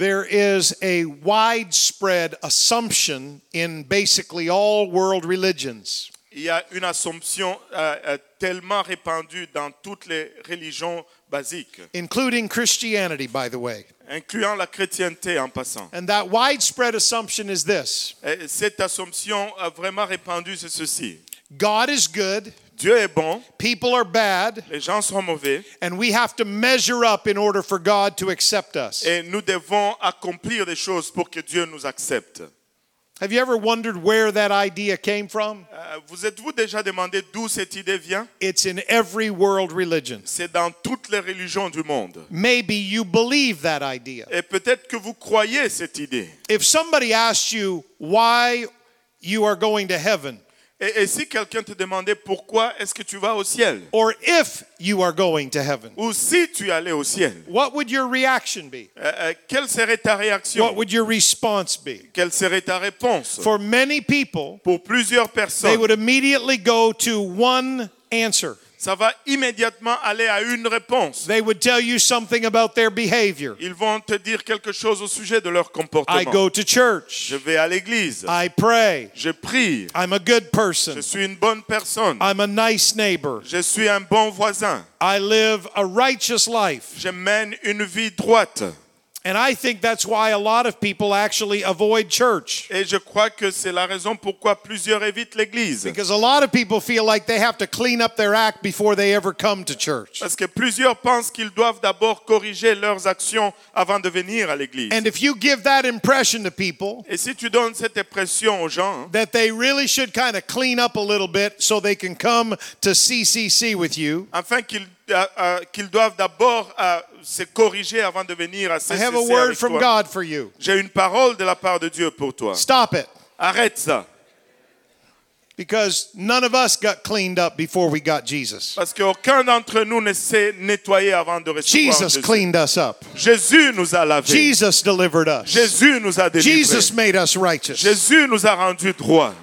There is a widespread assumption in basically all world religions Il y a une assumption euh, euh, tellement répandue dans toutes les religions basiques, including Christianity, by the way. incluant la chrétienté en passant. And that widespread assumption is this Et cette assumption euh, vraiment répandue, c'est ceci. God is good, Dieu est bon, people are bad, les gens sont mauvais, and we have to measure up in order for God to accept us. et nous devons accomplir des choses pour que Dieu nous accepte. Have you ever wondered where that idea came from? Euh, vous êtes-vous déjà demandé d'où cette idée vient It's in every world religion. C'est dans toutes les religions du monde. Maybe you believe that idea. Et peut-être que vous croyez cette idée. If somebody asks you why you are going to heaven, Et, et si quelqu'un te demandait pourquoi est-ce que tu vas au ciel? Or if you are going to heaven, Ou si tu allais au ciel? what would your reaction be? euh, euh, Quelle serait ta réaction? What would your response be? Quelle serait ta réponse? For many people, Pour plusieurs they personnes, would immediately go to one answer. Ça va immédiatement aller à une réponse. They would tell you something about their behavior. Ils vont te dire quelque chose au sujet de leur I comportement. go to church. Je vais à l'église. I pray. Je prie. I'm a good person. Je suis une bonne personne. I'm a nice neighbor. Je suis un bon voisin. I live a righteous life. Je mène une vie droite. And I think that's why a lot of people actually avoid church. Et je crois que c'est la raison pourquoi plusieurs évitent l'église. Because a lot of people feel like they have to clean up their act before they ever come to church. Parce que plusieurs pensent qu'ils doivent d'abord corriger leurs actions avant de venir à l'église. And if you give that impression to people, Et si tu donnes cette impression aux gens, that they really should kind of clean up a little bit so they can come to CCC with you, afin qu'ils euh, euh, qu'ils doivent d'abord euh, se corriger avant de venir à I CCC have a word avec from toi. God for you. J'ai une parole de la part de Dieu pour toi. Stop it. Arrête ça. Because none of us got cleaned up before we got Jesus. Parce qu'aucun d'entre nous ne s'est nettoyé avant de recevoir Jesus Jésus. cleaned us up. Jésus nous a. Jesus delivered us. Jésus nous a délivrés. Jesus made us righteous. Jésus nous a rendus droits.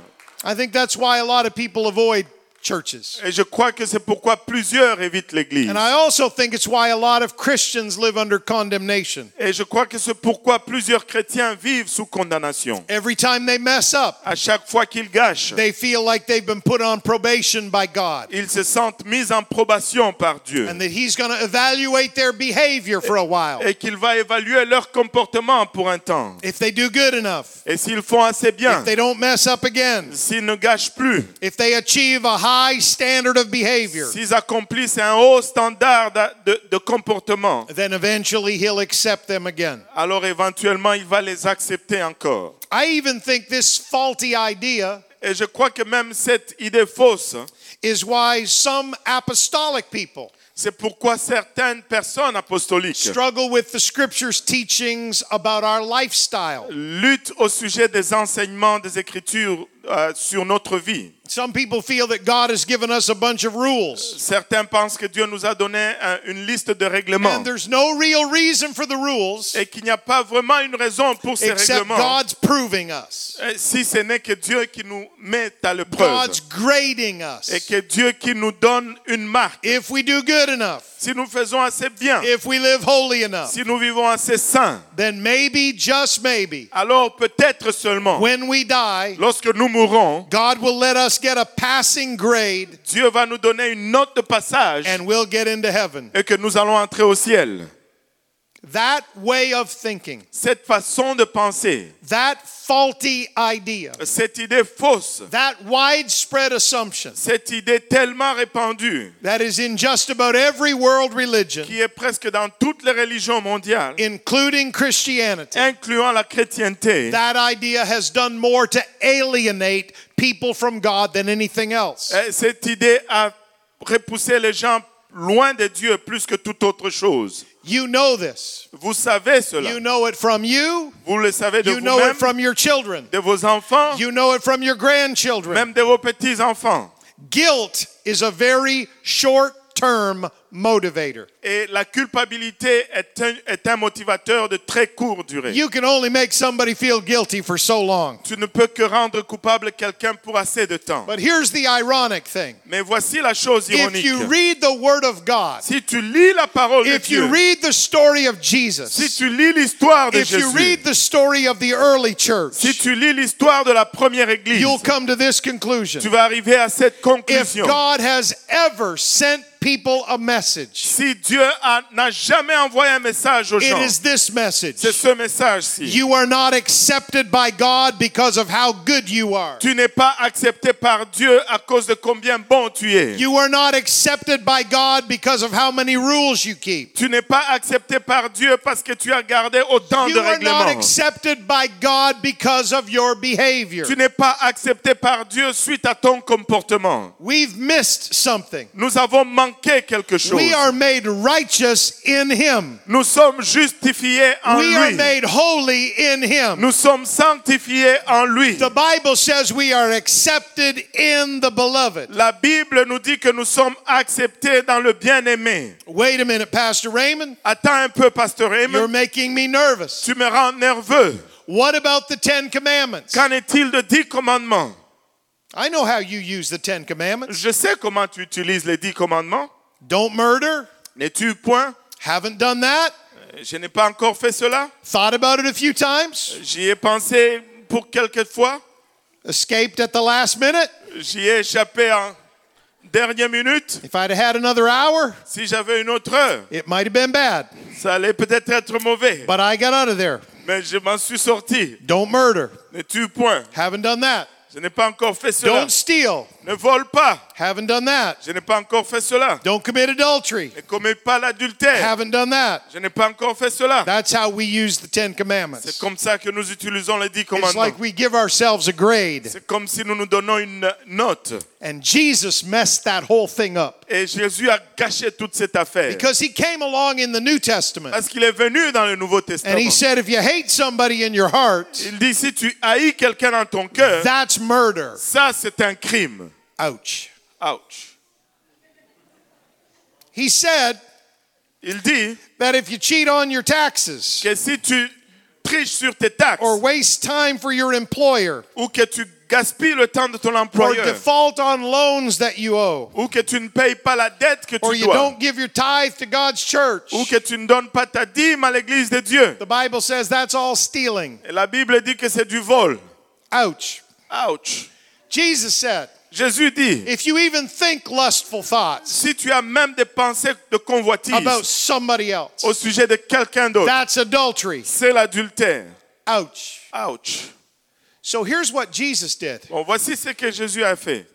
I think that's why a lot of people avoid churches. Et je crois que c'est pourquoi plusieurs évitent l'église. And I also think it's why a lot of Christians live under condemnation. Et je crois que c'est pourquoi plusieurs chrétiens vivent sous condamnation. Every time they mess up, À chaque fois qu'ils gâchent, they feel like they've been put on probation by God ils se sentent mis en probation par Dieu. and that He's going to evaluate their behavior for a while. Et qu'il va évaluer leur comportement pour un temps. If they do good enough, Et s'ils font assez bien, if they don't mess up again, s'ils ne gâchent plus, if they achieve a high standard of behavior, s'ils accomplissent un haut standard de, de comportement, then eventually He'll accept them again. alors éventuellement il va les accepter encore. I even think this faulty idea Et je crois que même cette idée fausse, is why some apostolic people c'est pourquoi certaines personnes apostoliques struggle with the scriptures teachings about our lifestyle. luttent au sujet des enseignements des Écritures euh, sur notre vie. Some people feel that God has given us a bunch of rules. Certains pensent que Dieu nous a donné un- une liste de règlements And there's no real reason for the rules et qu'il n'y a pas vraiment une raison pour ces except règlements God's proving us. si ce n'est que Dieu qui nous met à l'épreuve God's grading et us. que Dieu qui nous donne une marque. If we do good enough, Si nous faisons assez bien, if we live holy enough, si nous vivons assez sains, then maybe, just maybe, alors peut-être seulement when we die, lorsque nous mourrons, God will let us get a passing grade Dieu va nous donner une note de passage and we'll get into heaven. et que nous allons entrer au ciel. That way of thinking, Cette façon de penser, that faulty idea, cette idée fausse, that widespread assumption. Cette idée tellement répandue. That is in just about every world religion, qui est presque dans toutes les religions mondiales, including Christianity, incluant la chrétienté, that idea has done more to alienate people from God than anything else. euh, cette idée a repoussé les gens loin de Dieu plus que toute autre chose. You know this. Vous savez cela. You know it from you. Vous le savez de You know it from your children. de vos enfants, You know it from your grandchildren. même de vos petits-enfants. Guilt is a very short term motivator. Et la culpabilité est un, est un motivateur de très courte durée. You can only make somebody feel guilty for so long. Tu ne peux que rendre coupable quelqu'un pour assez de temps. But here's the ironic thing Mais voici la chose if ironique. you read the Word of God, Si tu lis la parole de if you Dieu, read the story of si Jesus, tu lis l'histoire de if you Jésus, read the story of the early si church, tu lis l'histoire de la première église, you'll come to this conclusion. tu vas arriver à cette If conclusion. God has ever sent people a message, Si Dieu n'a jamais envoyé un message aux it gens, is this message. c'est ce message-ci. You are not accepted by God because of how good you are. Tu n'es pas accepté par Dieu à cause de combien bon tu es. You are not accepted by God because of how many rules you keep. Tu n'es pas accepté par Dieu parce que tu as gardé autant You de are not règlements. accepted by God because of your behavior. Tu n'es pas accepté par Dieu suite à ton comportement. We've missed something. Nous avons manqué quelque chose. We are made righteous in Him. Nous sommes justifiés en We are lui. made holy in Him. Nous sommes sanctifiés en lui. The Bible says we are accepted in the beloved. La Bible nous dit que nous sommes acceptés dans le bien-aimé. Wait a minute, Pastor Raymond. Attends un peu, Pasteur You're Raymond. making me nervous. Tu me rends nerveux. What about the Ten Commandments? Qu'en est-il de dix commandements? I know how you use the Ten Commandments. Je sais comment tu utilises les dix commandements. Don't murder. N'es-tu point? Haven't done that. Je n'ai pas encore fait cela. Thought about it a few times. J'y ai pensé pour quelques fois. Escaped at the last minute. J'y ai échappé en dernière minute. If I'd have had another hour, Si j'avais une autre heure, it might have been bad. ça allait peut-être être mauvais. But I got out of there. Mais je m'en suis sorti. Don't murder. N'es-tu point? Haven't done that. Je n'ai pas encore fait cela. Don't steal. Ne vole pas. Haven't done that. Je n'ai pas encore fait cela. Don't commit adultery. Ne commets pas l'adultère. Haven't done that. Je n'ai pas encore fait cela. That's how we use the Ten C'est Commandments. comme ça que nous utilisons les dix It's commandements. like we give ourselves a grade. C'est comme si nous nous donnons une note. And Jesus messed that whole thing up Et Jésus a gâché toute cette affaire. because he came along in the New Testament Parce qu'il est venu dans le Nouveau and Testament. he said, if you hate somebody in your heart, Il dit, si tu haïs quelqu'un dans ton cœur, that's murder. ça c'est un crime. Ouch. Ouch. He said Il dit that if you cheat on your taxes que si tu triches sur tes taxes or waste time for your employer ou que tu gaspilles le temps de ton or default on loans that you owe ou que tu ne payes pas la dette que or you dois don't give your tithe to God's church, ou que tu ne donnes pas ta dîme à l'église de Dieu. the Bible says that's all stealing. Et la Bible dit que c'est du vol. Ouch. Ouch. Jesus said, Jésus dit, if you even think lustful thoughts si tu as même des pensées de convoitise about somebody else, au sujet de quelqu'un d'autre, that's adultery. c'est l'adultère. Ouch. Ouch. So here's what Jesus did Bon, voici ce que Jésus a fait.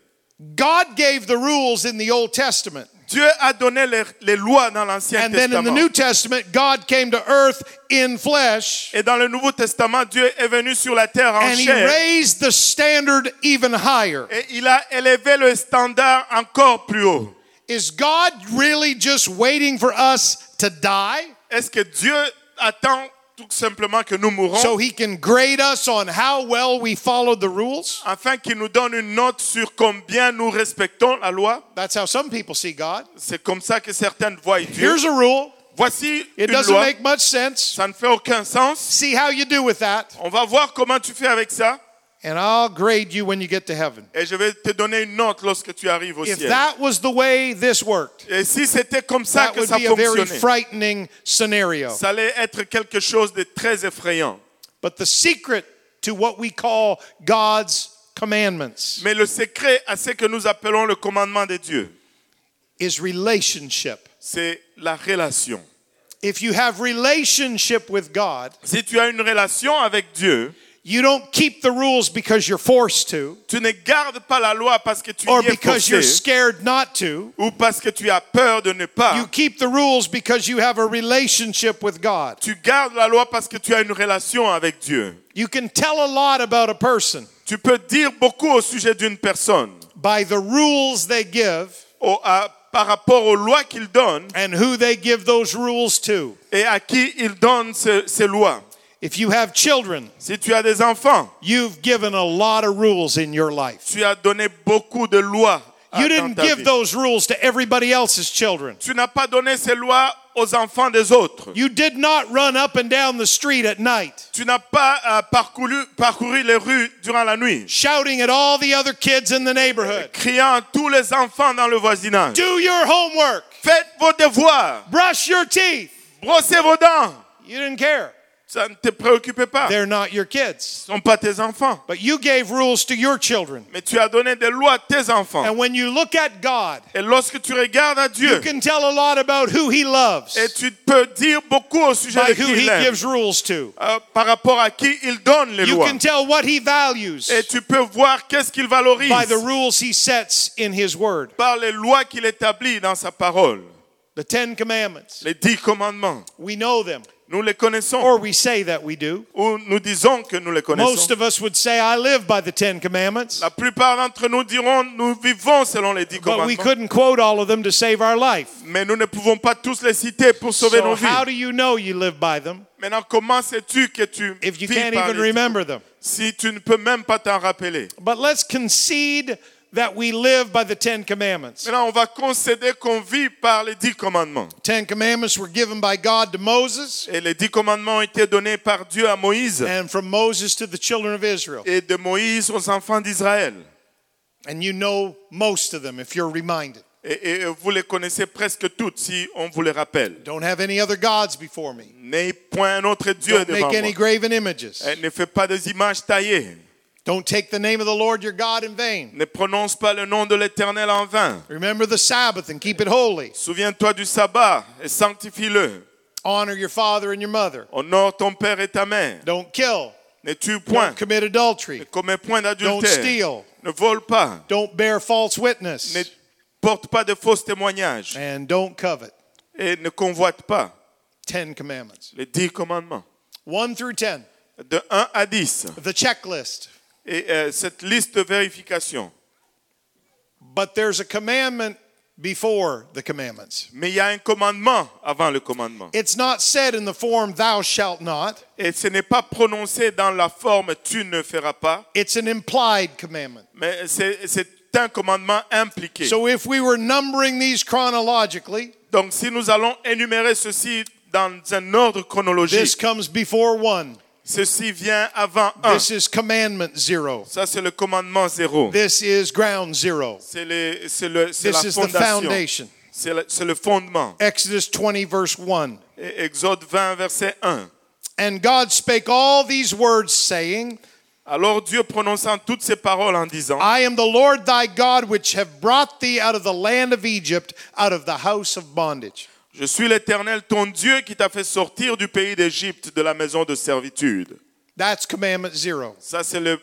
God gave the rules in the Old Testament. Dieu a donné les, les lois dans l'Ancien And then in the Testament. New Testament, God came to earth in flesh Et dans le Nouveau Testament, Dieu est venu sur la terre en and he chair. raised the standard even higher. Et il a élevé le standard encore plus haut. Is God really just waiting for us to die? Est-ce que Dieu attend tout simplement que nous mourons so he can grade us on how well we followed the rules? afin qu'il nous donne une note sur combien nous respectons la loi That's how some people see God. C'est comme ça que certains voient Dieu. Here's a rule. Voici It une doesn't loi. make much sense. Ça ne fait aucun sens. See how you do with that, On va voir comment tu fais avec ça. And I'll grade you when you get to heaven. Et je vais te donner une note lorsque tu arrives au If ciel. that was the way this worked, Et si c'était comme ça that que would ça be a very fonctionnait, frightening scenario. ça allait être quelque chose de très effrayant. But the secret to what we call God's commandments Mais le secret à ce que nous appelons le commandement de Dieu, is relationship. c'est la relation. If you have relationship with God, Si tu as une relation avec Dieu, you don't keep the rules because you're forced to tu ne gardes pas la loi parce que tu or y es because you're scared not to. ou parce que tu as peur de ne pas. You keep the rules because you have a relationship with God. Tu gardes la loi parce que tu as une relation avec Dieu. You can tell a lot about a person Tu peux dire beaucoup au sujet d'une personne by the rules they give au- à- par rapport aux lois qu'il donne and who they give those rules to. et à qui il donne ce- ces lois. If you have children, Si tu as des enfants, you've given a lot of rules in your life. tu as donné beaucoup de lois You didn't give vie. those rules to everybody else's children. Tu n'as pas donné ces lois aux enfants des autres. You did not run up and down the street at night Tu n'as pas euh, parcouru, parcouru les rues durant la nuit, shouting at all the other kids in the neighborhood. criant tous les enfants dans le voisinage. Do your homework. Faites vos devoirs, Brush your teeth. brossez vos dents. You didn't care. Ça ne te préoccupe pas. Ce They're not your kids. ne sont pas tes enfants. But you gave rules to your children. Mais tu as donné des lois à tes enfants. And when you look at God, Et lorsque tu regardes à you Dieu, can tell a lot about who He loves et tu peux dire beaucoup au sujet by de who qui He aime, gives rules to. euh, par rapport à qui il donne les You lois. can tell what He values Et tu peux voir qu'est-ce qu'il valorise by the rules He sets in His Word. par les lois qu'il établit dans sa parole. The Ten Commandments. Les dix commandements. We know them, Nous les connaissons, or we say that we do. ou nous disons que nous les Most connaissons. of us would say, I live by the Ten Commandments, La plupart d'entre nous diront, nous vivons selon les dix but we commandements. couldn't quote all of them to save our life. Mais nous ne pouvons pas tous les citer pour sauver So, nos vies. how do you know you live by them? Maintenant, comment sais-tu que tu if you can't even remember them? si tu ne peux même pas t'en rappeler. But let's concede that we live by the Ten Commandments. Maintenant, on va concéder qu'on vit par les dix commandements. Ten Commandments were given by God to Moses, Et les dix commandements ont été donnés par Dieu à Moïse and from Moses to the children of Israel. et de Moïse aux enfants d'Israël. And you know most of them if you're reminded. Et, et vous les connaissez presque toutes si on vous les rappelle. Don't have any other gods before me. N'ayez point un autre Dieu Don't devant make any moi. graven images. Et ne fais pas des images taillées. Don't take the name of the Lord your God in vain. Ne prononce pas le nom de l'Éternel en vain. Remember the Sabbath and keep it holy. Souviens-toi du sabbat et sanctifie-le. Honor your father and your mother. Honore ton père et ta mère. Don't kill. Ne tue point. Don't commit adultery. Ne commets point Don't d'adultère. steal. Ne vole pas. Don't bear false Ne witness. porte pas de faux témoignages. And don't covet. Et ne convoite pas. Ten commandments. Les dix commandements. 1 through 10. De 1 à 10. The checklist. Et euh, cette liste de vérification. But there's a commandment before the commandments. Mais il y a un commandement avant le commandement. It's not said in the form, thou shalt not. Et ce n'est pas prononcé dans la forme tu ne feras pas, It's an implied commandment. mais c'est un commandement impliqué. So if we were numbering these chronologically, Donc si nous allons énumérer ceci dans un ordre this chronologique, comes before one. Ceci vient avant un. This is commandment zero. Ça c'est le commandement zéro. This is ground zero. C'est le- c'est le- c'est This la is the fondation. foundation. C'est le, c'est le fondement. Exodus 20, verse 1. Et Exode 20, verset 1. And God spake all these words, saying, Alors Dieu prononçant toutes ces paroles en disant, I am the Lord thy God, which have brought thee out of the land of Egypt, out of the house of bondage. Je suis l'Éternel, ton Dieu, qui t'a fait sortir du pays d'Égypte, de la maison de servitude. That's commandment zero. Ça, c'est le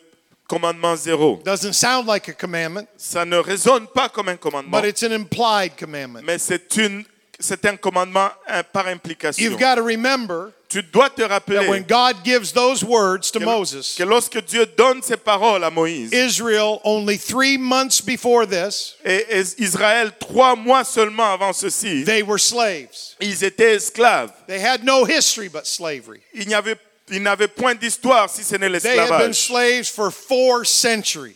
commandement zéro. Doesn't sound like a commandment, Ça ne résonne pas comme un commandement, but it's an implied commandment. mais c'est une, c'est un commandement hein, par implication. You've got to remember Tu dois te that when rappeler God gives those words to que, Moses, que lorsque Dieu donne ces paroles à Moïse, Israel, only three months before this, et, et Israël, trois mois seulement avant ceci, they were slaves. ils étaient esclaves. They had no history but slavery. Il n'y avait, il n'avait point d'histoire si ce n'est l'esclavage.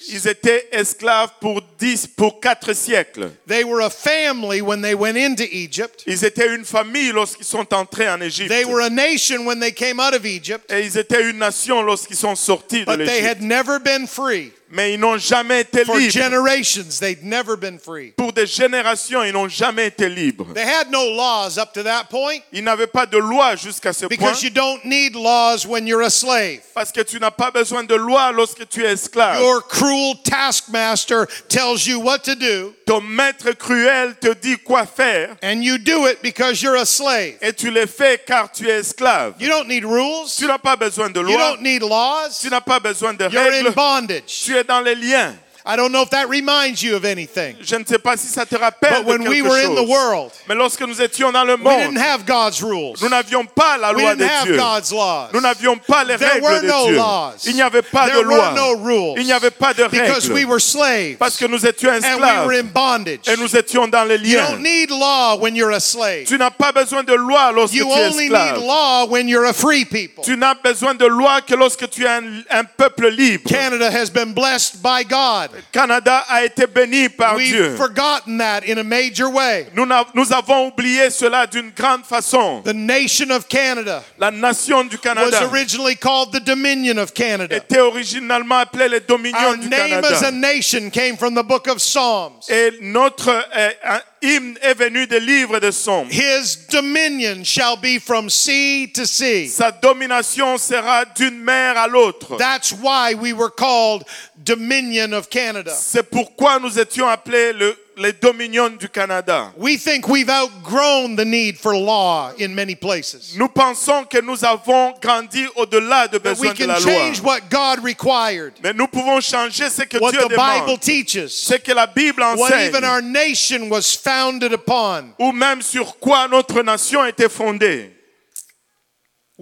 Ils étaient esclaves pour dix, pour quatre siècles. They were a family when they went into Egypt. Ils étaient une famille lorsqu'ils sont entrés en Égypte. They were a nation when they came out of Egypt, Et ils étaient une nation lorsqu'ils sont sortis de but they l'Égypte. had never been free. Mais ils n'ont jamais été For libres. generations, they'd never been free. Pour des générations, ils n'ont jamais été libres. They had no laws up to that point Ils n'avaient pas de loi jusqu'à ce point. because you don't need laws when you're a slave. Parce que tu n'as pas besoin de loi lorsque tu es esclave. Your cruel taskmaster tells you what to do, Ton maître cruel te dit quoi faire and you do it because you're a slave. et tu le fais car tu es esclave. You don't need rules. Tu n'as pas besoin de You loi. don't need laws. Tu n'as pas besoin de You're in règles. bondage. Tu es dans les liens. I don't know if that reminds you of anything. Je ne sais pas si ça te rappelle But when we were in the world, Mais lorsque nous étions dans le monde, we didn't have God's rules. nous n'avions pas la We loi de didn't have Dieu. God's laws. Nous n'avions pas les There règles were de no Dieu. laws. Il n'y avait pas There de loi. were no rules. Il n'y avait pas de Because we were slaves. Parce que nous étions And we were in bondage. et nous étions dans les liens. You don't need law when you're a slave. Tu n'as pas besoin de loi lorsque You tu es only need law when you're a free people. Tu n'as besoin de loi que lorsque tu es un, un peuple libre. Canada has been blessed by God Canada a été béni par We've Dieu. forgotten that in a major way. Nous, avons oublié cela d'une grande façon. The nation of Canada La nation du was Canada originally called the Dominion of Canada. était originalement appelée les dominions Our du name as a Canada. nation came from the book of Psalms. Et notre euh, un hymne est venu des livres de Somme. His dominion shall be from sea to sea. Sa domination sera d'une mer à l'autre. That's why we were called Dominion of Canada. C'est pourquoi nous étions appelés le- les dominions du Canada. We think we've outgrown the need for law in many places. Nous pensons que nous avons grandi au-delà de we besoin de can la loi. change what God required, Mais nous pouvons changer ce que what Dieu the Bible demande, teaches, ce que la Bible what even enseigne, our nation was founded upon. ou même sur quoi notre nation était fondée.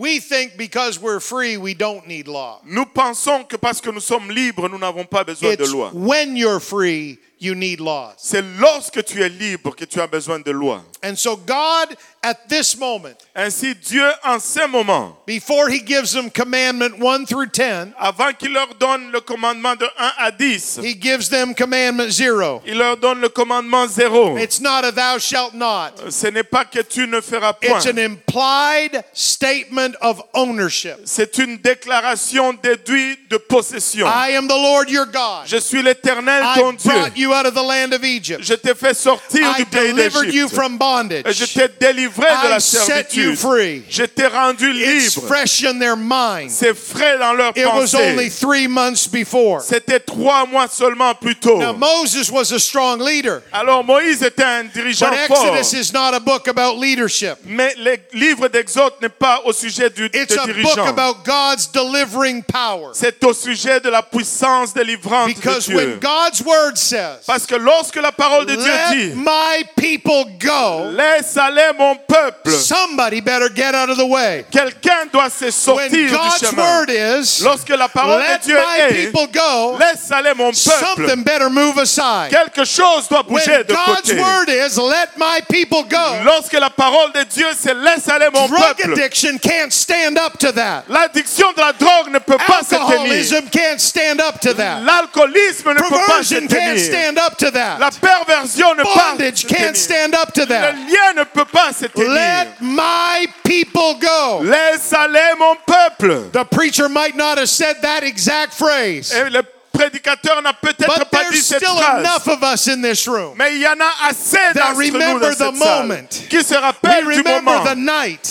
We think because we're free, we don't need law. Nous pensons que parce que nous sommes libres, nous n'avons pas besoin de loi. when you're free, you need laws. C'est lorsque tu es libre que tu as besoin de loi. And so, God, at this moment, Ainsi, Dieu, en ce moment, before He gives them commandment 1 through 10, avant qu'il leur donne le commandement de 1 à 10, He gives them commandment 0. il leur donne le commandement 0. It's not a thou shalt not, Ce n'est pas que tu ne feras point. it's an implied statement of ownership. C'est une déclaration déduite de possession. I am the Lord your God. Je suis l'Éternel ton Dieu. You out of the land of Egypt. Je t'ai fait sortir I du pays delivered you from Et Je bondage. t'ai délivré de I la set you servitude. free. Je t'ai rendu It's libre. fresh in their mind. C'est frais dans leur It was only three months before. C'était trois mois seulement plus tôt. Now, Moses was a strong leader, Alors Moïse était un dirigeant but fort. Exodus is not a book about leadership. Mais le livre d'Exode n'est pas au sujet du It's des a book dirigeants. about God's delivering power. C'est au sujet de la puissance délivrante de Because Dieu. when God's word says, Parce que lorsque la parole de Dieu dit my people go, Laisse aller mon peuple, somebody better get out of the way. quelqu'un doit se When sortir du God's chemin. word is, Lorsque la parole let de Dieu my est people go, Laisse aller mon peuple, something better move aside. quelque chose doit When bouger de God's côté. word is, let my people go, Lorsque la parole de Dieu c'est laisse aller mon drug peuple, addiction can't stand up to that. l'addiction de la drogue ne peut pas se tenir. Alcoholism can't stand up to that. L'alcoolisme ne peut pas se tenir. Stand up to that. La perversion ne Bondage can't stand up to that. Le lien ne peut pas se tenir. Let my people go. Laisse aller mon peuple. The preacher might not have said that exact phrase, Et le prédicateur n'a peut-être pas dit cette phrase. enough of us in this room. Mais il y en a assez d'entre cette moment. qui se rappellent du moment.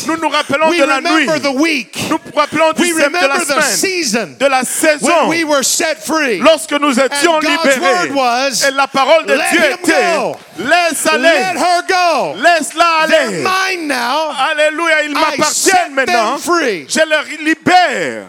Nous nous rappelons de la nuit. Nous nous rappelons du de la semaine, de la saison, we were set free. lorsque nous étions libérés. Et la parole de "Let Dieu était, laisse aller, her go. laisse-la aller. mine now. Alléluia, ils m'appartiennent maintenant. Je les libère.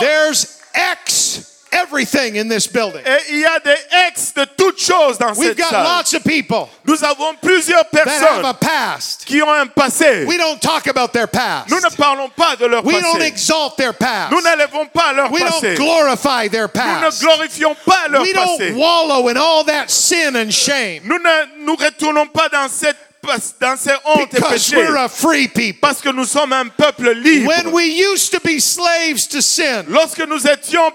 There's X everything in this building. Et il y a des ex de toutes choses dans We've cette got salle. lots of people Nous avons plusieurs that have a past. qui ont un passé. We don't talk about their past. Nous ne parlons pas de leur We don't passé. exalt their past. Nous n'élevons pas leur We passé. don't glorify their Nous ne past. glorifions pas leur We passé. don't wallow in all that sin and shame Nous ne nous retournons pas dans cette dans ces hontes et because péchés. we're a free people. Parce que nous sommes un peuple libre. When we used to be slaves to sin, Lorsque nous étions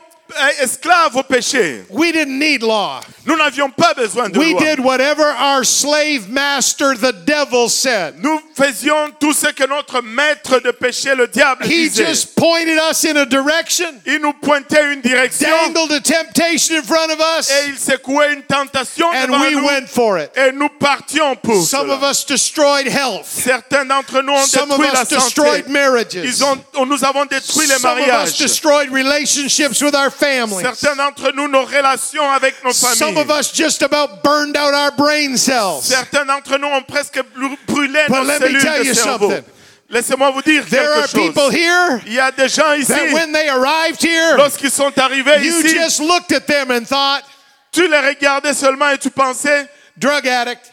esclaves au péché, we didn't need law. Nous n'avions pas besoin de We loi. did whatever our slave master, the devil, said. Nous faisions tout ce que notre maître de péché, le diable, He disait. just pointed us in a direction, Il nous pointait une direction dangled a temptation in front of us, et il secouait une tentation and devant we nous went for it. et nous partions pour Some cela. of us destroyed health. Certains d'entre nous ont Some of détruit la us destroyed santé. marriages. Ils ont, nous avons détruit les Some of us mariages. destroyed relationships with our families. Certains d'entre nous, nos relations avec nos Some familles. Of us just about burned out our brain cells. Certains d'entre nous ont presque br- brûlé But nos let me cellules tell de you cerveau. something. Laissez-moi vous dire There are quelque chose. people here Il y a des gens ici, that when they arrived here, lorsqu'ils sont arrivés you ici, just looked at them and thought, tu les regardais seulement et tu pensais drug addict.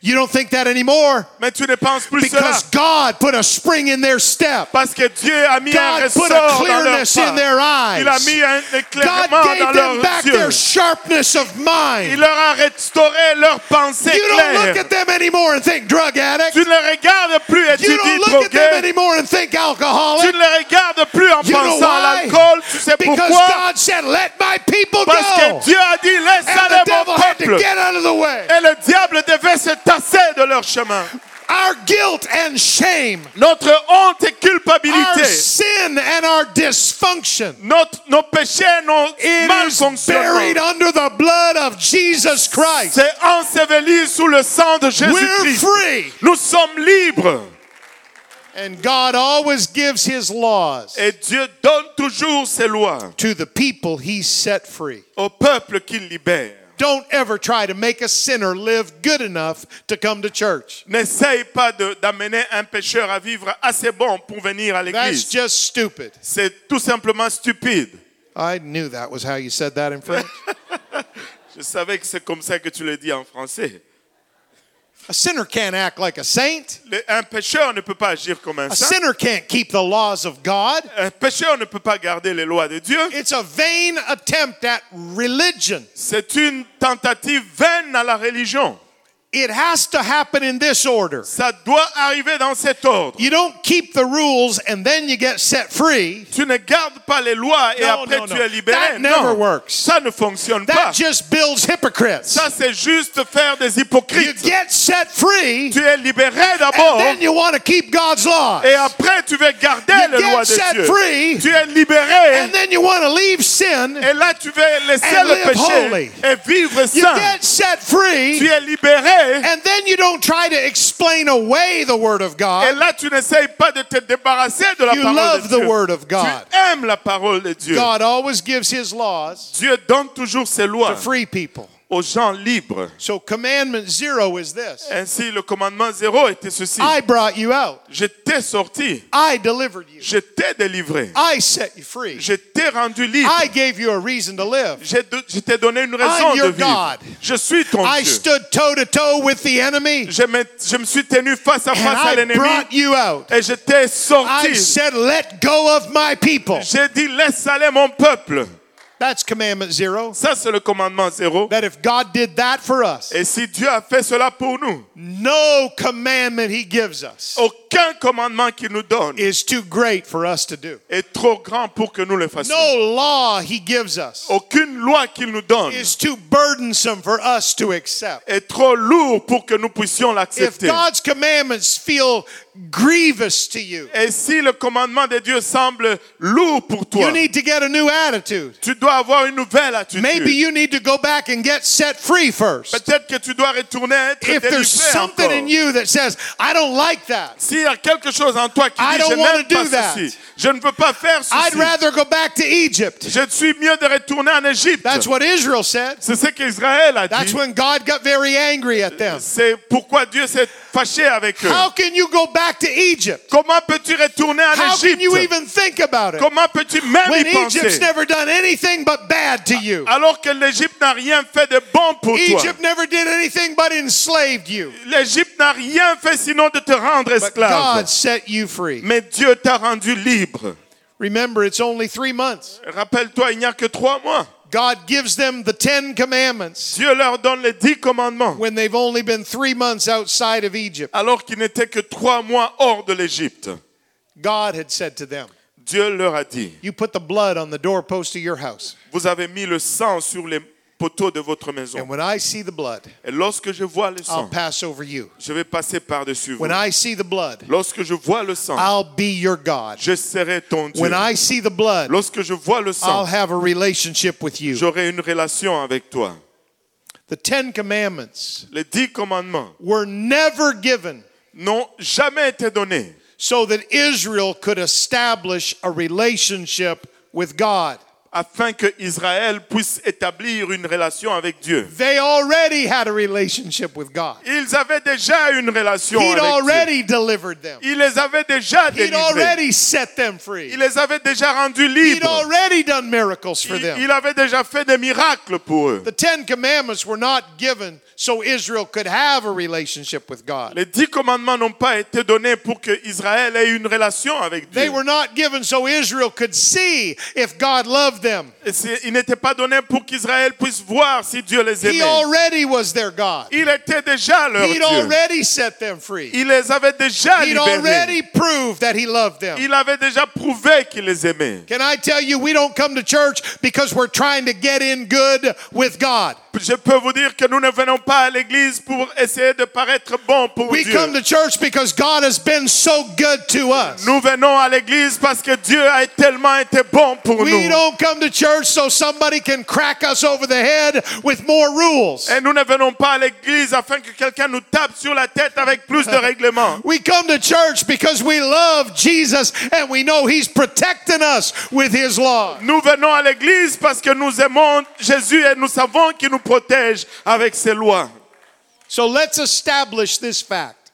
You don't think that anymore? Mais tu ne penses plus Because cela. God put a spring in their step. Parce que Dieu a mis un ressort put a dans leur in their eyes. Il a mis un éclairement dans them yeux. Il leur a restauré leur pensée you look at them anymore and think drug addict. Tu ne les regardes plus et you tu dis. At them anymore and think. Tu ne les regardes plus en pensant à l'alcool. Tu Because pourquoi? God said, Let my people Parce que Dieu a dit, laisse aller mon peuple. Et le diable leur chemin. Our guilt and shame, Notre honte et our culpabilité, sin and our dysfunction. notre, nos péchés, nos It is malfonctionnements, buried under the blood of Jesus Christ. c'est enseveli sous le sang de Jésus-Christ. free. Nous sommes libres. And God always gives his laws Et Dieu donne toujours ses lois to the people he set free. au peuple qu'il libère. Don't ever try to make a sinner live good enough to come to church. N'essaye pas d'amener un pécheur à vivre assez bon pour venir à That's just stupid. C'est tout simplement stupide. I knew that was how you said that in French. Je savais que c'est comme ça que tu le dis en français. A sinner can't act like a saint. Un pécheur ne peut pas agir comme un A saint. sinner can't keep the laws of God. Un pécheur ne peut pas garder les lois de Dieu. It's a vain attempt at religion. C'est une tentative vaine à la religion. It has to happen in this order. Ça doit arriver dans cet ordre. You don't keep the rules and then you get set free. Tu ne gardes pas les lois et No, après no, tu no. es libéré. That never works. ça ne fonctionne That pas. just builds hypocrites. Ça, c'est juste faire des You hypocrites. get set free Tu es libéré and then you want to keep God's laws. et après tu veux garder You les lois get de set Dieu. free Tu es libéré and then you want to leave sin. et là tu veux laisser And le live péché holy. et vivre You sain. get set free Tu es libéré and then you don't try to explain away the Word of et God. là tu n'essayes pas de te débarrasser de la You parole love de the Dieu. Word of God. Tu aimes la parole de Dieu. God always gives His laws Dieu donne toujours ses lois to free people. Aux gens libres. So commandment zero is this. Ainsi, le commandement zéro était ceci. I brought you out. Je t'ai sorti, I delivered you. je t'ai délivré, I set you free. je t'ai rendu libre, I gave you a reason to live. Je t'ai donné une raison I'm your de vivre. God. Je suis ton I Dieu. stood toe to toe with the enemy Je me, je me suis tenu face à and face à I l'ennemi brought you out. et je t'ai I sorti. said, let go of my people. J'ai dit, laisse aller mon peuple. That's commandment zero. Ça, c'est le commandement zéro. That if God did that for us, Et si Dieu a fait cela pour nous, no commandment he gives us aucun commandement qu'il nous donne is too great for us to do. est trop grand pour que nous le fassions. No law he gives us Aucune loi qu'il nous donne is too burdensome for us to accept. est trop lourd pour que nous puissions If l'accepter. God's commandments feel grievous to you, Et si le commandement de Dieu semble lourd pour toi, you need to get a new attitude. tu dois avoir une nouvelle attitude. Maybe you need to go back and get set free first. Peut-être que tu dois retourner être If there's something encore. in you that says, I don't like that, S'il y a quelque chose en toi qui I dit je n'aime pas do that. ceci, je ne veux pas faire I'd ceci, rather go back to Egypt. je suis mieux de retourner en Égypte. That's what Israel said. C'est ce qu'Israël a That's dit. when God got very angry at them. C'est pourquoi Dieu s'est fâché avec eux. How can you go back to Egypt? Comment peux-tu retourner en How can Égypte? you even think about it Comment peux-tu même when y penser? Egypt's never done anything but bad to you? alors que l'Égypte n'a rien fait de bon pour toi Egypt never did anything but enslaved you. L'Égypte n'a rien fait sinon de te rendre But esclave. God set you free. Mais Dieu t'a rendu libre. Remember, it's only three months. Rappelle-toi, il n'y a que trois mois. God gives them the Ten Commandments Dieu leur donne les dix commandements when they've only been three months outside of Egypt. alors qu'ils n'étaient que trois mois hors de l'Égypte. God had said to them, Dieu leur a dit, You put the blood on the doorpost of your house. vous avez mis le sang sur les poteaux de votre maison. And when I see the blood, Et lorsque je vois le I'll sang, pass over you. je vais passer par-dessus vous. When I see the blood, Lorsque je vois le sang, I'll be your God. je serai ton Dieu. When I see the blood, Lorsque je vois le I'll sang, have a relationship with you. j'aurai une relation avec toi. The Ten Commandments Les dix commandements were never given n'ont jamais été donnés so that Israel could establish a relationship with God. Afin que Israël puisse établir une relation avec Dieu. They already had a relationship with God. Ils avaient déjà une relation He'd avec Dieu. already delivered them. Il les avait déjà He'd délivrés. already set them free. Il les avait déjà rendus He'd libres. already done miracles for Il, them. il avait déjà fait des miracles pour eux. The Ten Commandments were not given so Israel could have a relationship with God. Les dix commandements n'ont pas été donnés pour que Israël ait une relation avec They Dieu. were not given so Israel could see if God loved them. Il n'était pas donné pour qu'Israël puisse voir si Dieu les He aimait. already was their God. Il était déjà leur He'd Dieu. already set them free. Il les avait déjà He'd libérés. already proved that he loved them. Il avait déjà prouvé qu'il les aimait. Can I tell you, we don't come to church because we're trying to get in good with God. Je peux vous dire que nous ne venons pas à l'église pour essayer de paraître bons pour We Dieu. come to church because God has been so good to us. Nous venons à l'église parce que Dieu a tellement été bon pour We nous. don't come to church so somebody can crack us over the head with more rules. Et nous ne venons pas à l'église afin que quelqu'un nous tape sur la tête avec plus de règlements. We come to church because we love Jesus and we know He's protecting us with His law. Nous venons à l'église parce que nous aimons Jésus et nous savons qu'il nous protège avec ses lois. So let's establish this fact.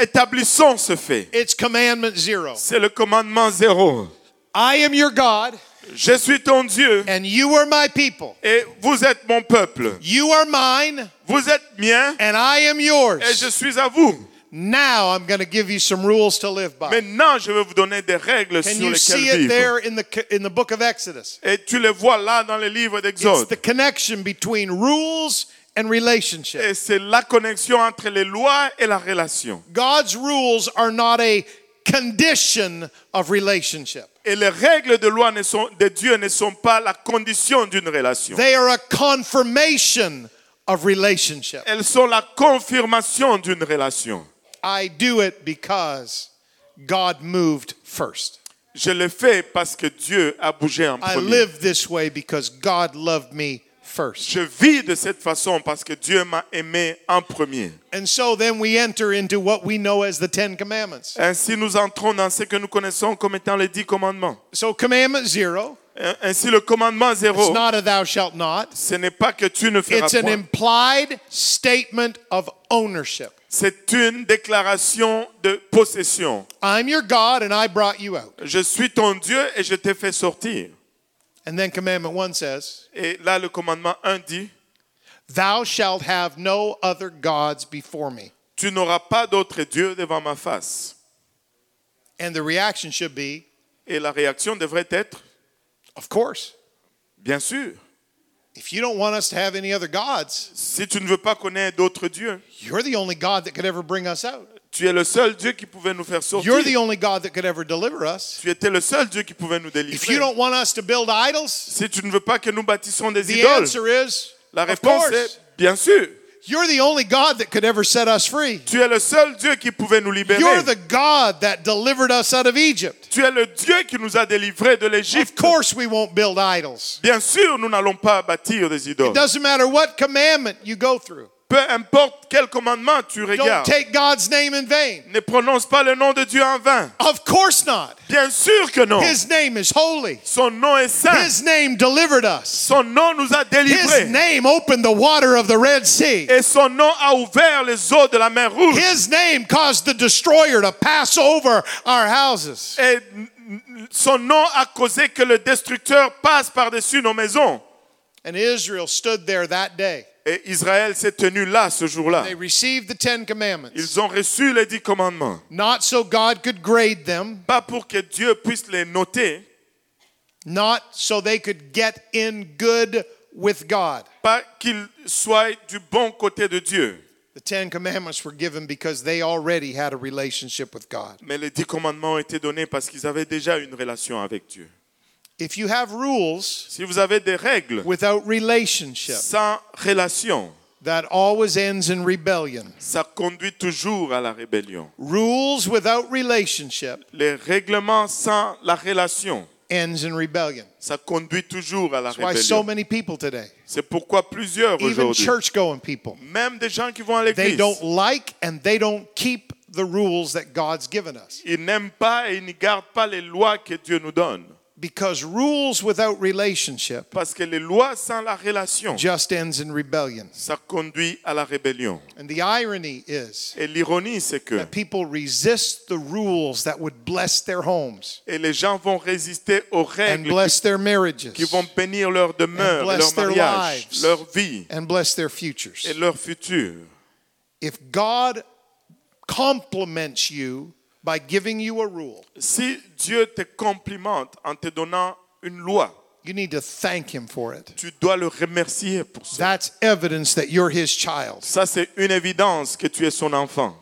Établissons ce fait. It's commandment zero. C'est le commandement zéro. I am your God Je suis ton Dieu and you are my people. et vous êtes mon peuple. You are mine Vous êtes mien and I am et je yours. suis à vous. Now I'm going to give you some rules to live by. Maintenant, je vais vous donner des règles Can sur you see it vivre. there in the in the book of Exodus? Et tu les vois là dans le livre It's d'Exode. the connection between rules and relationship. Et c'est la connexion entre les lois et la relation. God's rules are not a condition of relationship. Et les règles de loi ne sont, de Dieu ne sont pas la condition d'une relation. They are a confirmation of relationship. Elles sont la confirmation d'une relation. I do it because God moved first. Je le fais parce que Dieu a bougé en I premier. live this way because God loved me first. Je vis de cette façon parce que Dieu m'a aimé en premier. And so then we enter into what we know as the Ten Commandments. Ainsi, nous entrons dans ce que nous connaissons comme étant les dix commandements. So, commandment zero, Ainsi, le commandement it's zéro, not a thou shalt not. ce n'est pas que tu ne feras It's an point. implied statement of ownership. C'est une déclaration de possession. I'm your God and I brought you out. Je suis ton Dieu et je t'ai fait sortir. And then commandment one says, Et là, le commandement 1 dit, Thou shalt have no other gods before me. tu n'auras pas d'autre Dieu devant ma face. And the reaction should be, Et la réaction devrait être, Of course. bien sûr, If you don't want us to have any other gods, si tu ne veux pas connaître d'autres dieux, you're the only God that could ever bring us out. Tu es le seul Dieu qui pouvait nous faire sortir. You're the only God that could ever deliver us. Tu étais le seul Dieu qui pouvait nous If you délivrer. don't want us to build idols, Si tu ne veux pas que nous bâtissons des the idoles, answer is, la of réponse course. est bien sûr. You're the only God that could ever set us free. Tu es le seul Dieu qui pouvait nous libérer. You're the God that delivered us out of Egypt. Tu es le Dieu qui nous a délivrés de Of l'Égypte. course, we won't build idols. Bien sûr, nous n'allons pas bâtir des It idoles. doesn't matter what commandment you go through. Peu importe quel commandement tu Don't regardes, take God's name in vain. ne prononce pas le nom de Dieu en vain. Of course not. Bien sûr que non. His name is holy. Son nom est saint. His name delivered us. Son nom nous a His délivrés. name opened the water of the Red Sea. Et son nom a ouvert les eaux de la mer Rouge. His name caused the destroyer to pass over our houses. Et son nom a causé que le destructeur passe par-dessus nos maisons. And Israel stood there that day. Et Israël s'est tenu là ce jour-là. They received the Ten Commandments, Ils ont reçu les dix commandements. not so God could grade them, Pas pour que Dieu puisse les noter, not so they could get in good with God. pas qu'ils soient du bon côté de Dieu. The Ten Commandments were given because they already had a relationship with God. Mais les dix commandements ont été donnés parce qu'ils avaient déjà une relation avec Dieu. If you have rules Si vous avez des règles without relationship, sans relation, that always ends in rebellion. ça conduit toujours à la rébellion. Rules without relationship Les règlements sans la relation, ends in rebellion. ça conduit toujours à la That's why so rébellion. many people today, C'est pourquoi plusieurs even aujourd'hui, church going people, même des gens qui vont à they l'église, don't like and they don't keep the rules that God's given us. ils n'aiment pas et ils ne gardent pas les lois que Dieu nous donne. Because rules without relationship Parce que les lois sans la relation, just ends in rebellion. ça conduit à la rébellion. And the irony is Et l'ironie, c'est que that people resist the rules that would bless their homes et les gens vont résister aux and règles bless their qui, marriages qui vont bénir leur demeure, bless leur their mariage, lives. leur vie and bless their futures. et leur futur. If God compliments you by giving you a rule, Si Dieu te complimente en te donnant une loi, you need to thank Him for it. tu dois le remercier pour ça. That's evidence that you're His child. Ça, c'est une évidence que tu es son enfant.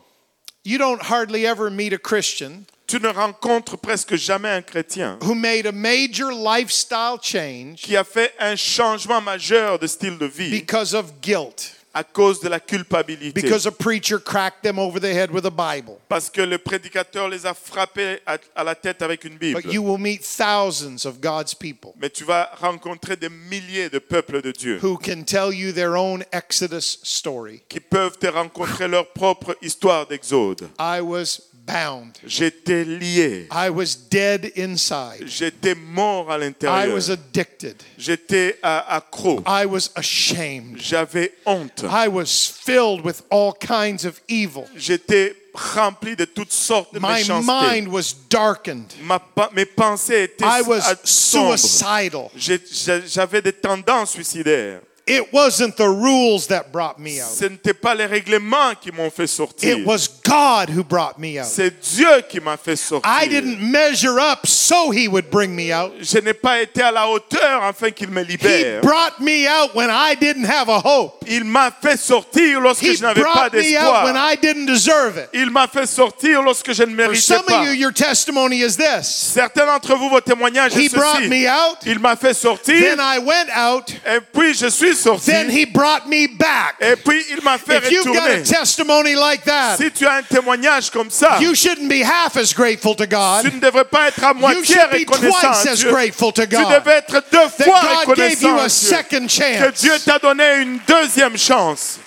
You don't hardly ever meet a Christian Tu ne rencontres presque jamais un chrétien who made a major lifestyle change qui a fait un changement majeur de style de vie because of guilt, à cause de la culpabilité. because a preacher cracked them over the head with a Bible. Parce que le prédicateur les a frappés à, à la tête avec une Bible. But you will meet thousands of God's people Mais tu vas rencontrer des milliers de peuples de Dieu who can tell you their own Exodus story. qui peuvent te rencontrer leur propre histoire d'exode. I was bound. J'étais lié. I was dead inside. J'étais mort à I l'intérieur. was addicted. J'étais euh, accro. I was ashamed. J'avais honte. I was filled with all kinds of evil. J'étais rempli de toutes sortes de My méchanceté. mind was darkened. Ma mes pensées étaient I was sombres. J'avais des tendances suicidaires. It wasn't the rules that brought me out. Ce n'étaient pas les règlements qui m'ont fait sortir. It was God who brought me out. C'est Dieu qui m'a fait sortir. I didn't measure up so he would bring me out. Je n'ai pas été à la hauteur afin qu'il me He libère. brought me out when I didn't have a hope. Il m'a fait sortir lorsque He je n'avais pas brought me out when d'espoir. I didn't deserve it. Il m'a fait sortir lorsque je ne For méritais some pas. of you, your testimony is this. Certains d'entre vous, votre témoignage He est brought ceci. me out, Il m'a fait sortir then I went out, et puis je suis sorti then he brought me back. et puis il m'a fait If you've got a testimony like that, Si tu as un témoignage comme ça, you shouldn't be half as grateful to tu God. ne devrais pas être à You moitié should be reconnaissant twice as grateful to Tu God devais être deux that fois God gave reconnaissant you a second Que Dieu t'a donné une deuxième chance.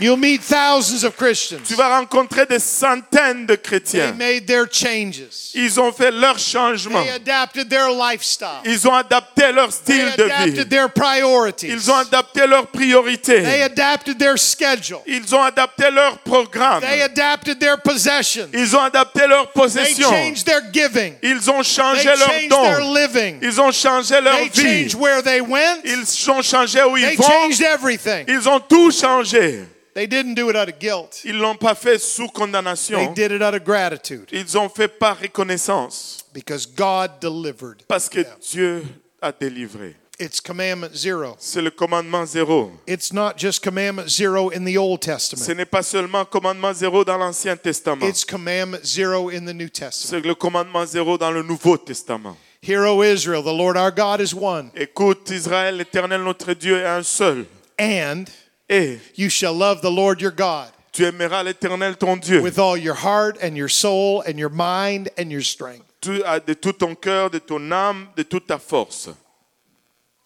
You'll meet thousands of Christians. Tu vas rencontrer des centaines de They chrétiens. made their changes. Ils ont fait leur changement. They adapted their lifestyle. Ils ont adapté leur They style de adapted vie. their priorities. Ils ont adapté leurs priorités. They adapted their schedule. Ils ont adapté leur programme. They adapted their possessions. Ils ont adapté leurs They possessions. changed their giving. Ils ont They changé leurs changed their dons. living. Ils ont changé leur They vie. changed where they went. Ils ont changé où They ils vont. changed everything. Ils ont tout changé. They didn't do it out of guilt. Ils l'ont pas fait sous They condamnation. did it out of gratitude Ils ont fait par reconnaissance. because God delivered. Parce que Dieu a délivré. It's commandment zero. C'est le commandement zéro. It's not just commandment zero in the Old Ce Testament. n'est pas seulement commandement zéro dans l'Ancien Testament. It's commandment zero in the New Testament. C'est le commandement zéro dans le Nouveau Testament. Hear, O Israel, the Lord our God is one. Écoute, Israël, l'Éternel, notre Dieu, est un seul. And Et you shall love the Lord your God tu aimeras l'Éternel, ton Dieu, with all your heart and your soul and your mind and your strength. Tu- de tout ton cœur, de ton âme, de toute ta force.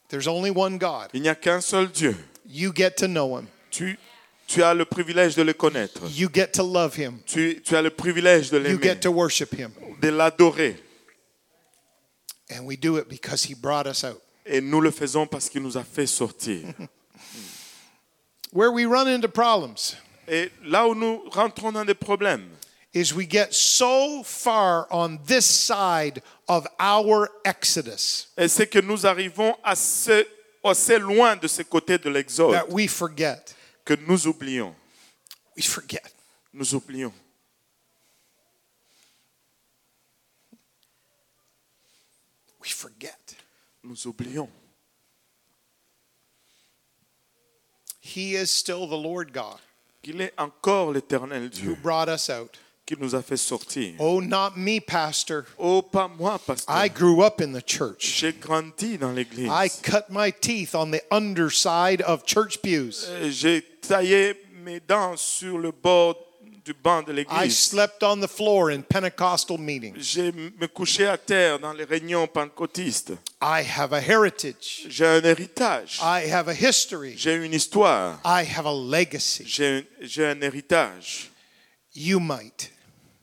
There's only one God. Il n'y a qu'un seul Dieu. You get to know him. Tu, tu as le privilège de le connaître. You get to love him. Tu, tu as le privilège de You l'aimer, get to worship him. de l'adorer. And we do it because he brought us out. Et nous le faisons parce qu'il nous a fait sortir. Where we run into problems Et là où nous rentrons dans des problèmes, is we get so far on this side of our exodus et c'est que nous arrivons assez, assez loin de ce côté de l'exode that we forget. que nous oublions. We forget. Nous oublions. We forget. Nous oublions. He is still the Lord God Qu'il est encore l'éternel who brought us out. qui nous a fait sortir. Oh, not me, Pastor. Oh, pas moi, pasteur. I grew up in the church. J'ai grandi dans l'église. I cut my teeth on the underside of church pews. Euh, J'ai taillé mes dents sur le bord du banc de I l'église. slept on the floor in Pentecostal meetings. J'ai me couché à terre dans les réunions pentecôtistes. I have a heritage. J'ai un héritage. I have a history. J'ai une histoire. I have a legacy. J'ai un, j'ai un héritage. You might.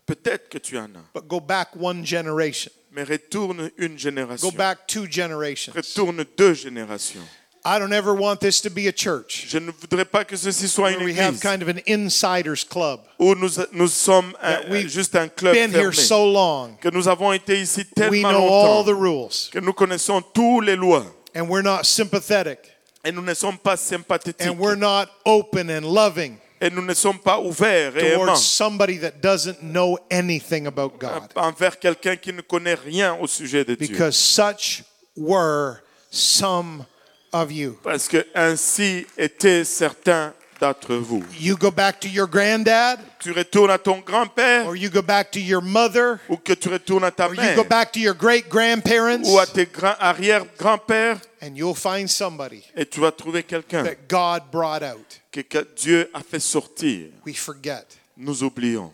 Peut-être que tu en as. But go back one generation. Mais retourne une génération. Go back two generations. Retourne deux générations. I don't ever want this to be a church Je ne voudrais pas que ceci soit une we have kind of an insiders club. où nous, nous sommes euh, un- we've juste un club Been here so long. Que nous avons été ici We tellement know all the rules. Que nous connaissons toutes les lois. And we're not sympathetic. Et nous ne sommes pas sympathiques. And we're not open and loving Et nous ne sommes pas ouverts et aimants towards somebody that doesn't know anything about God. envers quelqu'un qui ne connaît rien au sujet de Dieu. Because such were some of you. Parce que ainsi étaient certains d'entre vous. You go back to your granddad, Tu retournes à ton grand-père or you go back to your mother, ou que tu retournes à ta or you mère go back to your great grandparents, ou à tes grands arrière-grands-pères and you'll find somebody et tu vas trouver quelqu'un that God brought out. que, que Dieu a fait sortir. We forget. Nous oublions.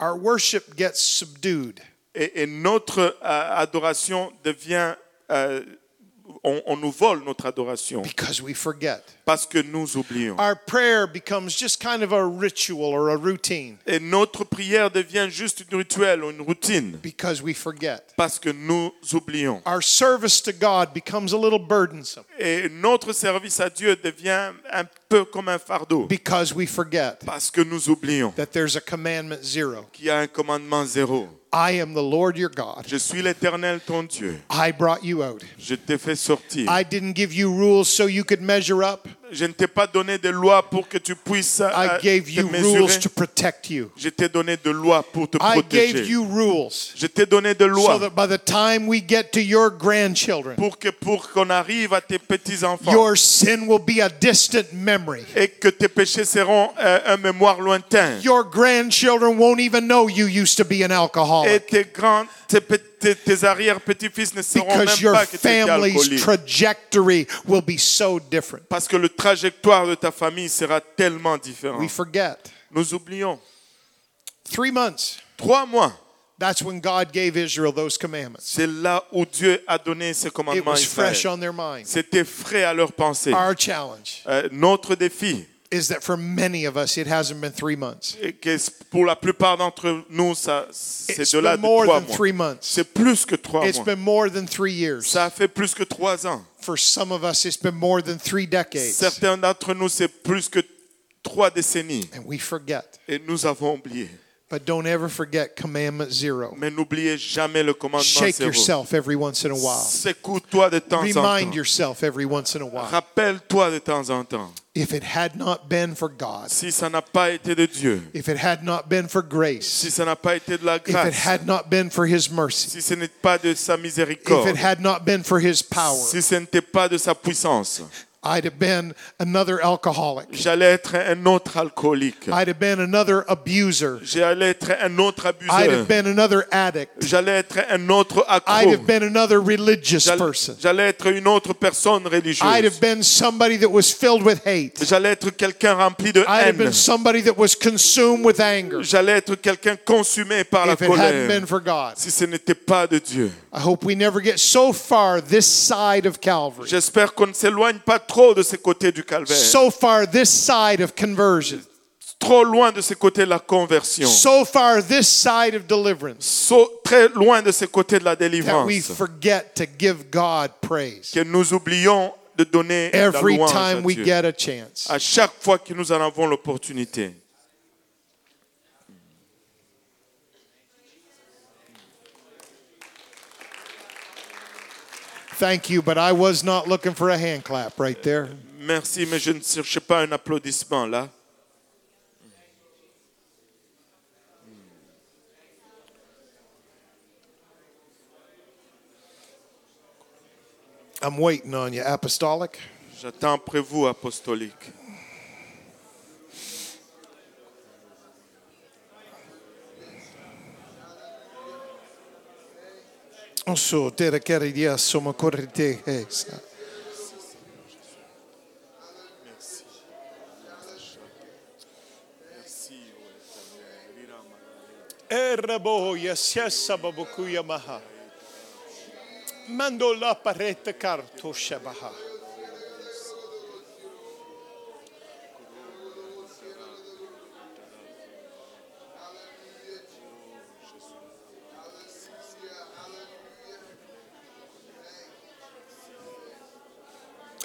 Our worship gets subdued Et, et notre euh, adoration devient... euh, on, on nous vole notre adoration because we forget. parce que nous oublions. Our prayer becomes just kind of a ritual or a routine Et notre prière devient juste une rituel ou une routine because we forget. parce que nous oublions. Our service to God becomes a little burdensome Et notre service à Dieu devient un peu comme un fardeau because we forget parce que nous oublions that there's a commandment zero. qu'il y a un commandement zéro. I am the Lord your God. Je suis l'Éternel ton Dieu. I brought you out. Je t'ai fait sortir. I didn't give you rules so you could measure up. Je ne t'ai pas donné de lois pour que tu puisses euh, I gave te you rules to protect you. Je t'ai donné de lois pour te I gave protéger. you rules Je t'ai donné de so lois that by the time we get to your grandchildren, pour que pour qu'on arrive à tes petits enfants your sin will be a distant memory. et que tes péchés seront euh, un mémoire lointain. Your grandchildren won't even know you used to be an Et alcoholic tes grands, tes, pe- tes- tes arrière-petits-fils ne sauront même pas que tu étais family's alcoolique. trajectory will be so different. Parce que le trajectoire de ta famille sera tellement différent. We forget. Nous oublions. Three months, Trois mois, that's when God gave Israel those commandments. c'est là où Dieu a donné It commandements was fresh on their minds. C'était frais à leur pensée. Our challenge Euh, notre défi, is that for many of us, it hasn't been three months. que pour la plupart d'entre nous, ça, c'est It's de là been de more trois than mois. three months. C'est plus que trois It's mois. been more than three years. Ça fait plus que trois ans. For some of us, it's been more than three decades. Certains d'entre nous, c'est plus que trois décennies. And we forget. Et nous avons oublié. But don't ever forget commandment zero. Mais n'oubliez jamais le commandement Shake zéro. yourself every once in a while. Secoue-toi de temps en Remind temps. yourself every once in a while. Rappelle-toi de temps en temps. If it had not been for God, Si ça n'a pas été de Dieu, if it had not been for grace, si ça n'a pas été de la if it grâce, had not been for His mercy, si ce n'est pas de sa if miséricorde, it had not been for His power, si ce n'était pas de sa puissance, I'd have been another alcoholic. j'allais être un autre alcoolique. I'd have been another abuser. J'allais être un autre I'd abuseur. have been another addict. J'allais être un autre I'd accro. have been another religious person. j'allais être une autre personne I'd religieuse. have been somebody that was filled with hate. J'allais être quelqu'un rempli de I'd have been haine. somebody that was consumed with anger. J'allais être quelqu'un consumé par la If it hadn't colère. been for God, Si ce n'était pas de Dieu. I hope we never get so far this side of Calvary, J'espère qu'on ne s'éloigne pas trop de ces côtés du calvaire. so far this side of conversion, trop loin de ces côtés de la conversion. so far this side of deliverance, So- très loin de ces côtés de la that délivrance. we forget to give God praise Que nous oublions de donner la every louange à time we Dieu. get a chance. À chaque fois que nous en avons l'opportunité. Thank you, but I was not looking for a hand clap right there. Merci, mais je ne cherche pas un applaudissement là. I'm waiting on you, apostolic. J'attends après vous, apostolique. Non so, te la chiari di On sauter requer dia somma corrente essa. Eh, Erraboia, sessa babukuya maha. Mando la parete carto shabaha.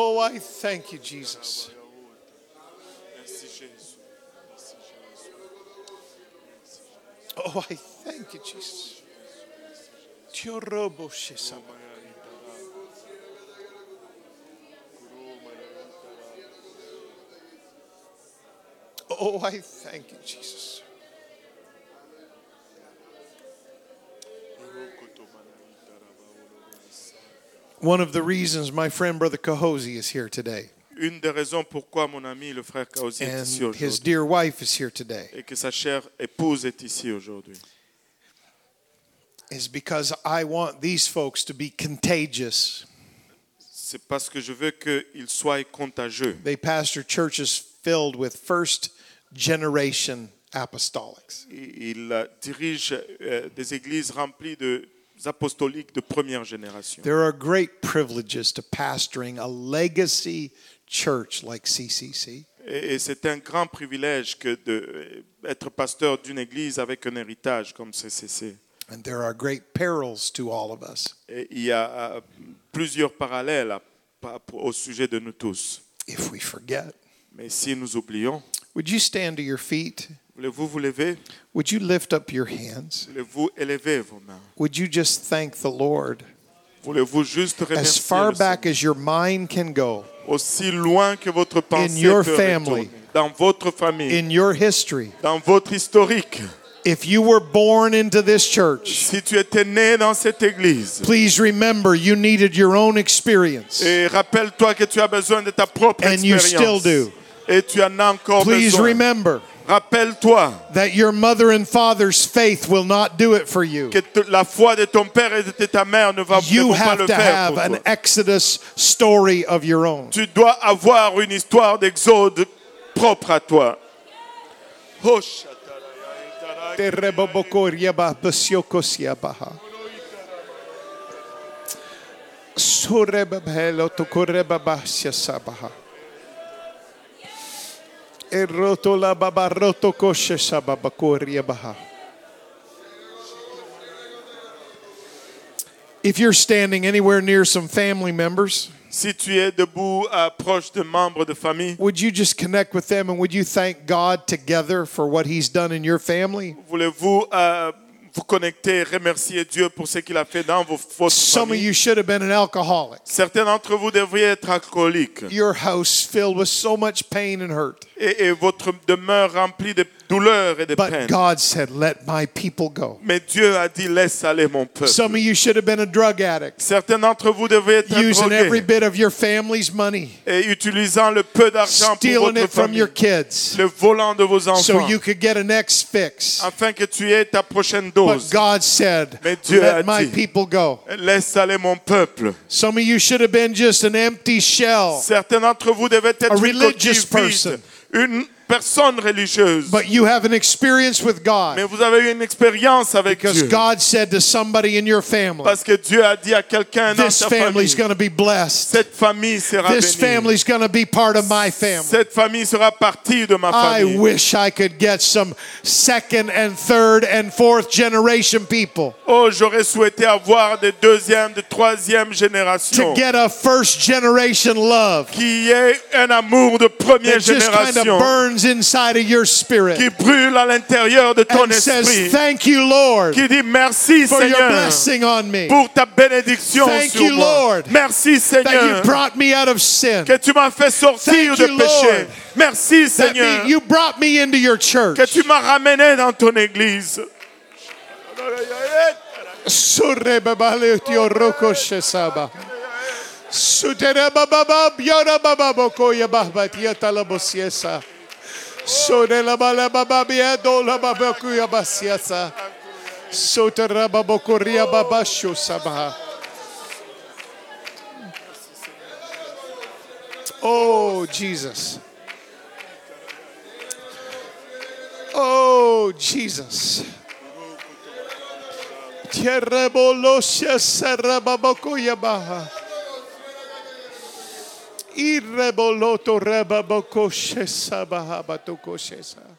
Oh, I thank you, Jesus. Oh, I thank you, Jesus. Oh, I thank you, Jesus. One of the reasons my friend Brother Kahozi is here today Une des raisons pourquoi mon ami le frère Kaosi est and ici his dear wife is here today et que sa chère épouse est ici aujourd'hui, is because I want these folks to be contagious. c'est parce que je veux qu'ils soient contagieux. They pastor churches filled with first generation apostolics. Il euh, dirige euh, des églises remplies de apostoliques de première génération. There are great privileges to pastoring a legacy church like CCC. Et, c'est un grand privilège que d'être pasteur d'une église avec un héritage comme CCC. And there are great perils to all of us. Et il y a euh, plusieurs parallèles au sujet de nous tous. If we forget, Mais si nous oublions, would you stand to your feet? Voulez-vous vous lever Would you lift up your hands? Voulez-vous élever vos mains Would you just thank the Lord Voulez-vous juste as far back as your mind can go aussi loin que votre pensée your peut family, retourner, dans votre famille, in your history? dans votre historique. If you were born into this church, Si tu étais né dans cette église, please remember you needed your own experience. et rappelle-toi que tu as besoin de ta propre And you still do. Et tu en as encore Please besoin. remember Rappelle-toi that your mother and father's faith will not do it for you. que t- la foi de ton père et de ta mère ne va ne You pas have le to faire have pour an toi. Exodus story of your own. Tu dois avoir une histoire d'exode propre à toi. Oh, sabaha. Eroto babaroto koshe sababakoria baha. If you're standing anywhere near some family members, Si tu es debout, euh, proche de membres de famille, would you just connect with them and would you thank God together for what He's done in your family? voulez-vous euh, vous connecter et remercier Dieu pour ce qu'il a fait dans vos, votre Some of you should have been an alcoholic. Certains d'entre vous devriez être alcooliques Your house filled with so much pain and hurt. et, et votre demeure remplie de douleurs et de But peines. God said, Let my people go. Mais Dieu a dit laisse aller mon peuple. Some of you should have been a drug addict, Certains d'entre vous devriez être using every drogués bit of your family's money, et utilisant le peu d'argent pour stealing votre it from famille, your kids le volant de vos so enfants, you could get a next fix. afin que tu aies ta prochaine But dose. God said, Mais Dieu a Let my dit- people go. Laisse aller mon peuple. Some of you should have been just an empty shell, Certains d'entre vous devaient être A religious person. vide, une personne religieuse. but you have an experience with Mais God vous avez eu une expérience avec because Dieu. God said to somebody in your family, Parce que Dieu a dit à quelqu'un dans This ta family's famille, going to be blessed. cette famille sera This bénie. family's going to be part of my family. Cette famille sera partie de ma I famille. wish I could get some second and third and fourth generation people Oh, j'aurais souhaité avoir des deuxième, de troisième génération. to get a first generation love Qui ait un amour de première that just kind of génération. burns inside of your spirit Qui brûle à l'intérieur de ton and says, esprit. Thank you, Lord, Qui dit merci for your Seigneur blessing on me, pour ta bénédiction Thank sur you, moi. Lord, Merci that you Seigneur brought me out of sin, que tu m'as fait sortir Thank de you, péché. Lord. Merci that Seigneur me- you brought me into your church. que tu m'as ramené dans ton église. Babasho sabaha. Oh, Jesus. Oh, Jesus. Tierrebolosia sarababokoyabaha. Irreboloto rababokoshe sabahabatokoshe sabahabatokoshe